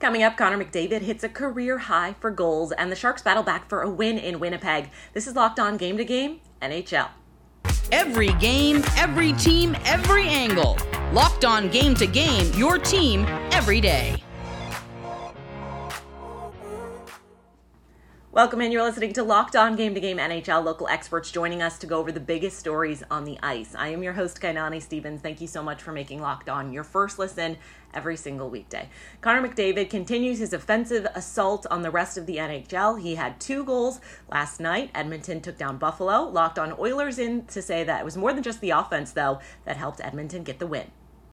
Coming up, Connor McDavid hits a career high for goals, and the Sharks battle back for a win in Winnipeg. This is Locked On Game to Game, NHL. Every game, every team, every angle. Locked On Game to Game, your team every day. Welcome in. You're listening to Locked On Game to Game NHL. Local experts joining us to go over the biggest stories on the ice. I am your host, Kainani Stevens. Thank you so much for making Locked On your first listen every single weekday. Connor McDavid continues his offensive assault on the rest of the NHL. He had two goals last night. Edmonton took down Buffalo. Locked On Oilers in to say that it was more than just the offense, though, that helped Edmonton get the win.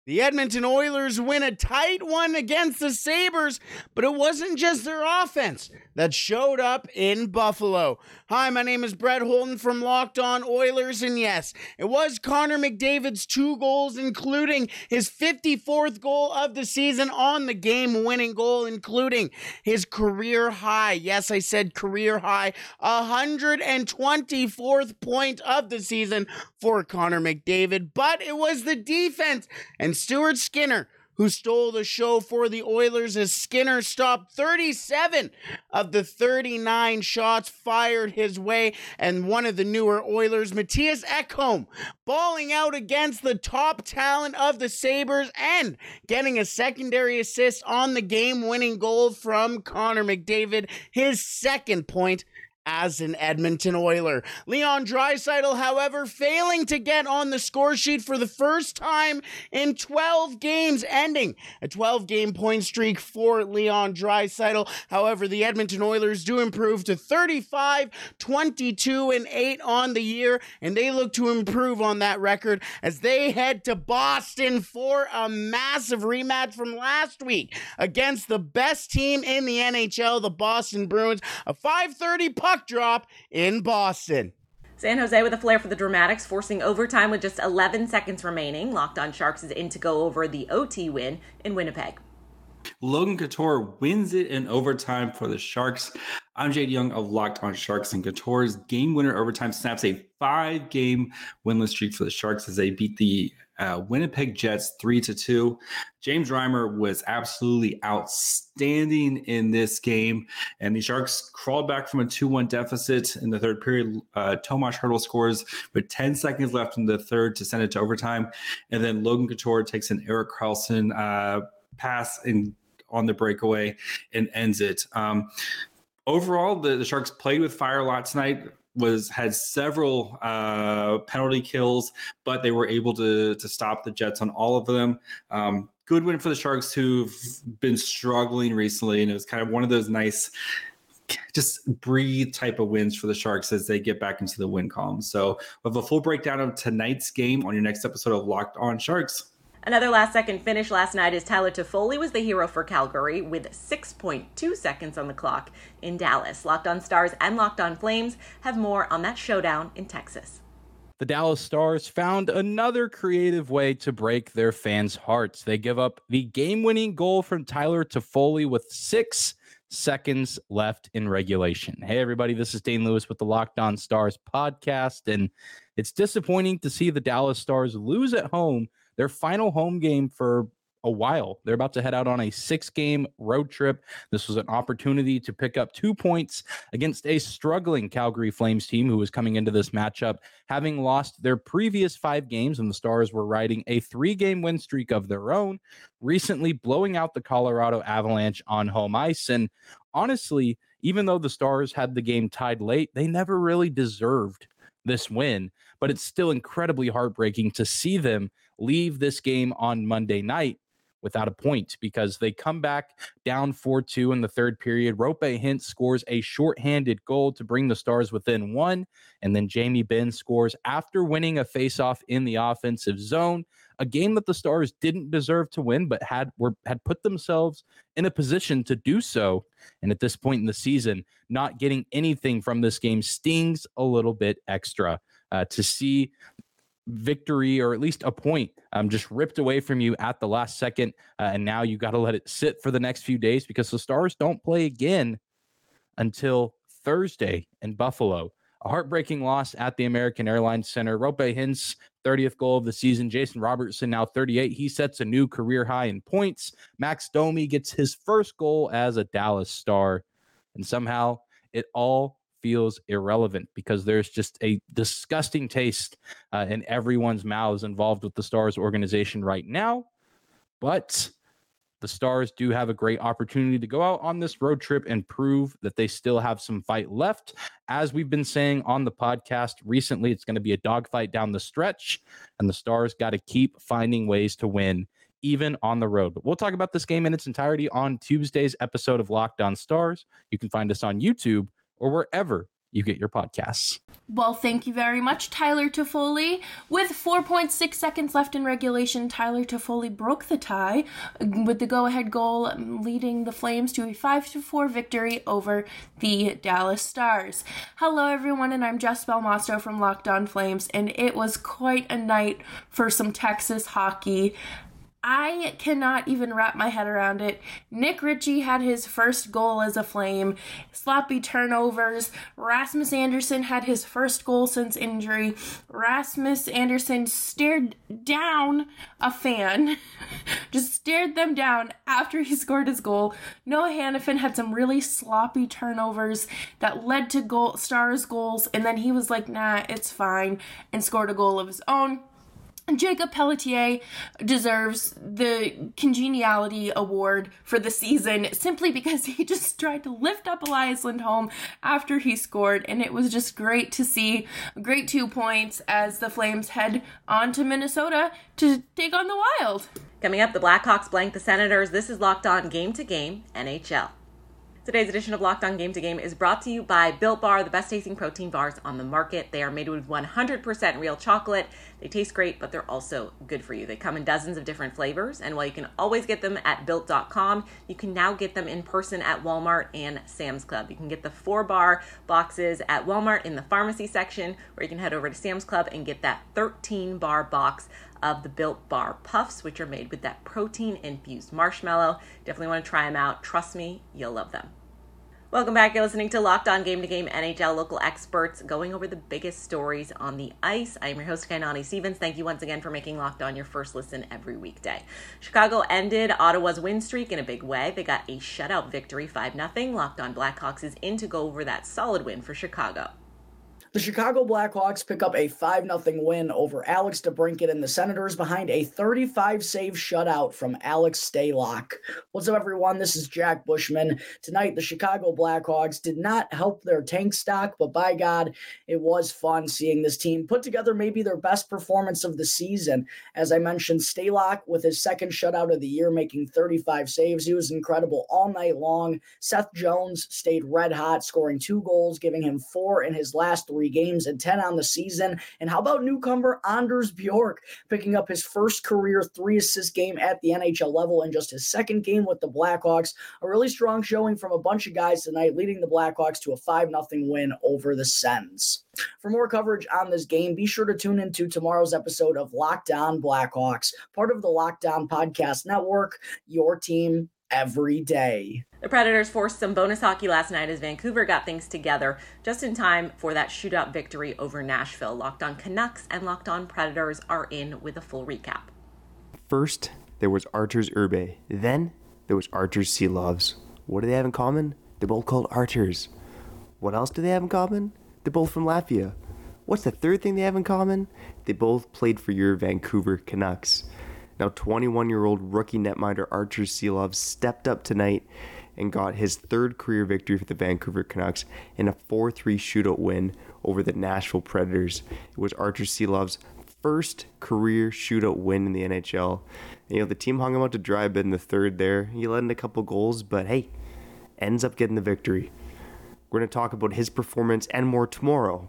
The Edmonton Oilers win a tight one against the Sabres, but it wasn't just their offense that showed up in Buffalo. Hi, my name is Brett Holden from Locked On Oilers, and yes, it was Connor McDavid's two goals, including his 54th goal of the season on the game winning goal, including his career high. Yes, I said career high, 124th point of the season for Connor McDavid, but it was the defense and Stuart Skinner who stole the show for the Oilers as Skinner stopped 37 of the 39 shots fired his way. And one of the newer Oilers, Mattias Ekholm, balling out against the top talent of the Sabres and getting a secondary assist on the game winning goal from Connor McDavid, his second point as an Edmonton Oiler. Leon Draisaitl, however, failing to get on the score sheet for the first time in 12 games, ending a 12 game point streak for Leon Draisaitl. However, the Edmonton Oilers do improve to 35, 22, and 8 on the year, and they look to improve on that record as they head to Boston for a massive rematch from last week against the best team in the NHL, the Boston Bruins. A 530 puck puck drop in Boston. San Jose with a flair for the dramatics, forcing overtime with just 11 seconds remaining. Locked on Sharks is in to go over the OT win in Winnipeg. Logan Couture wins it in overtime for the Sharks. I'm Jade Young of Locked On Sharks, and Couture's game winner overtime snaps a five game winless streak for the Sharks as they beat the uh, Winnipeg Jets three to two. James Reimer was absolutely outstanding in this game, and the Sharks crawled back from a two-one deficit in the third period. Uh, Tomas Hertl scores with 10 seconds left in the third to send it to overtime, and then Logan Couture takes an Erik Karlsson uh, pass and on the breakaway and ends it. Um, overall, the, the Sharks played with fire a lot tonight was had several uh, penalty kills, but they were able to to stop the Jets on all of them. Um, good win for the Sharks, who've been struggling recently, and it was kind of one of those nice. Just breathe type of wins for the Sharks as they get back into the win column. So, we have a full breakdown of tonight's game on your next episode of Locked On Sharks. Another last second finish last night is Tyler Toffoli was the hero for Calgary with 6.2 seconds on the clock in Dallas. Locked on Stars and Locked on Flames have more on that showdown in Texas. The Dallas Stars found another creative way to break their fans' hearts. They give up the game winning goal from Tyler Toffoli with six seconds left in regulation. Hey, everybody, this is Dane Lewis with the Locked On Stars podcast. And it's disappointing to see the Dallas Stars lose at home their final home game for a while. They're about to head out on a six game road trip. This was an opportunity to pick up two points against a struggling Calgary Flames team who was coming into this matchup having lost their previous five games, and the Stars were riding a three game win streak of their own, recently blowing out the Colorado Avalanche on home ice. And honestly, even though the Stars had the game tied late, they never really deserved this win, but it's still incredibly heartbreaking to see them leave this game on Monday night without a point because they come back down 4 2 in the third period. Roope Hintz scores a shorthanded goal to bring the Stars within one. And then Jamie Benn scores after winning a faceoff in the offensive zone. A game that the Stars didn't deserve to win, but had were had put themselves in a position to do so. And at this point in the season, not getting anything from this game stings a little bit extra. Uh, to see victory or at least a point um, just ripped away from you at the last second. Uh, and now you got to let it sit for the next few days because the Stars don't play again until Thursday in Buffalo. A heartbreaking loss at the American Airlines Center. Roope Hintz, 30th goal of the season. Jason Robertson, now 38. He sets a new career high in points. Max Domi gets his first goal as a Dallas star. And somehow it all feels irrelevant because there's just a disgusting taste uh, in everyone's mouths involved with the Stars organization right now. But the Stars do have a great opportunity to go out on this road trip and prove that they still have some fight left. As we've been saying on the podcast recently, it's going to be a dogfight down the stretch, and the Stars got to keep finding ways to win. Even on the road. But we'll talk about this game in its entirety on Tuesday's episode of Locked On Stars. You can find us on YouTube or wherever you get your podcasts. Well, thank you very much, Tyler Toffoli. With 4.6 seconds left in regulation, Tyler Toffoli broke the tie with the go-ahead goal, leading the Flames to a 5-4 victory over the Dallas Stars. Hello, everyone, and I'm Jess Belmosto from Locked On Flames, and it was quite a night for some Texas hockey. I cannot even wrap my head around it. Nick Ritchie had his first goal as a flame, sloppy turnovers. Rasmus Andersson had his first goal since injury. Rasmus Andersson stared down a fan, just stared them down after he scored his goal. Noah Hanifin had some really sloppy turnovers that led to goal stars goals, and then he was like, nah, it's fine, and scored a goal of his own. Jakob Pelletier deserves the congeniality award for the season simply because he just tried to lift up Elias Lindholm after he scored, and it was just great to see great two points as the Flames head on to Minnesota to take on the Wild. Coming up, the Blackhawks blank the Senators. This is Locked On Game to Game NHL. Today's edition of Locked On Game to Game is brought to you by Built Bar, the best tasting protein bars on the market. They are made with 100% real chocolate. They taste great, but they're also good for you. They come in dozens of different flavors, and while you can always get them at built.com, you can now get them in person at Walmart and Sam's Club. You can get the four bar boxes at Walmart in the pharmacy section, or you can head over to Sam's Club and get that 13 bar box of the Built Bar Puffs, which are made with that protein infused marshmallow. Definitely want to try them out. Trust me, you'll love them. Welcome back. You're listening to Locked On Game to Game NHL local experts going over the biggest stories on the ice. I am your host, Kainani Stevens. Thank you once again for making Locked On your first listen every weekday. Chicago ended Ottawa's win streak in a big way. They got a shutout victory, 5 0. Locked On Blackhawks is in to go over that solid win for Chicago. The Chicago Blackhawks pick up a 5 0 win over Alex DeBrincat and the Senators behind a 35 save shutout from Alex Stalock. What's up, everyone? This is Jack Bushman. Tonight, the Chicago Blackhawks did not help their tank stock, but by God, it was fun seeing this team put together maybe their best performance of the season. As I mentioned, Stalock with his second shutout of the year, making 35 saves. He was incredible all night long. Seth Jones stayed red hot, scoring two goals, giving him four in his last three three games and 10 on the season. And how about newcomer Anders Bjork picking up his first career three assist game at the NHL level in just his second game with the Blackhawks? A really strong showing from a bunch of guys tonight, leading the Blackhawks to a 5 0 win over the Sens. For more coverage on this game, be sure to tune into tomorrow's episode of Locked On Blackhawks, part of the Locked On Podcast Network, your team every day. The Predators forced some bonus hockey last night as Vancouver got things together just in time for that shootout victory over Nashville. Locked on Canucks and Locked on Predators are in with a full recap. First, there was Arturs Irbe. Then, there was Arturs Silovs. What do they have in common? They're both called Arturs. What else do they have in common? They're both from Latvia. What's the third thing they have in common? They both played for your Vancouver Canucks. Now, 21 year old rookie netminder Arturs Silovs stepped up tonight and got his third career victory for the Vancouver Canucks in a 4 3 shootout win over the Nashville Predators. It was Arturs Silovs' first career shootout win in the NHL. And, you know, the team hung him out to dry a bit in the third there. He led in a couple goals, but hey, ends up getting the victory. We're going to talk about his performance and more tomorrow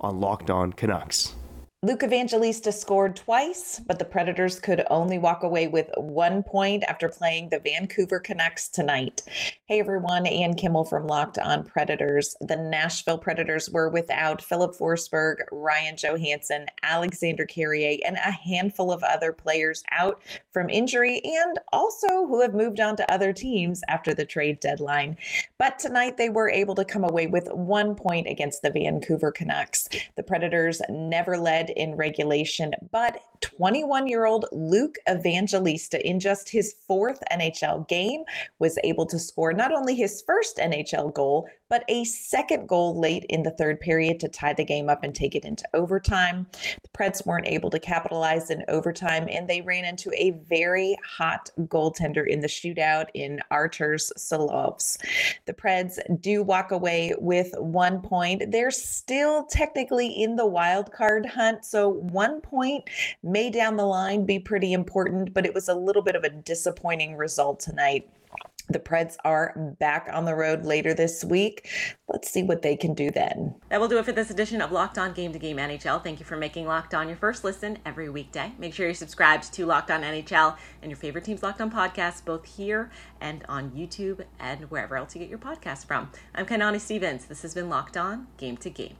on Locked On Canucks. Luke Evangelista scored twice, but the Predators could only walk away with one point after playing the Vancouver Canucks tonight. Hey everyone, Ann Kimmel from Locked on Predators. The Nashville Predators were without Filip Forsberg, Ryan Johansen, Alexander Carrier, and a handful of other players out from injury and also who have moved on to other teams after the trade deadline. But tonight they were able to come away with one point against the Vancouver Canucks. The Predators never led in regulation, but 21 year old Luke Evangelista, in just his fourth NHL game, was able to score not only his first NHL goal, but a second goal late in the third period to tie the game up and take it into overtime. The Preds weren't able to capitalize in overtime, and they ran into a very hot goaltender in the shootout in Arturs Silovs. The Preds do walk away with one point. They're still technically in the wild card hunt, so one point may down the line be pretty important, but it was a little bit of a disappointing result tonight. The Preds are back on the road later this week. Let's see what they can do then. That will do it for this edition of Locked On Game to Game NHL. Thank you for making Locked On your first listen every weekday. Make sure you're subscribed to Locked On NHL and your favorite team's Locked On podcast, both here and on YouTube and wherever else you get your podcast from. I'm Kainani Stevens. This has been Locked On Game to Game.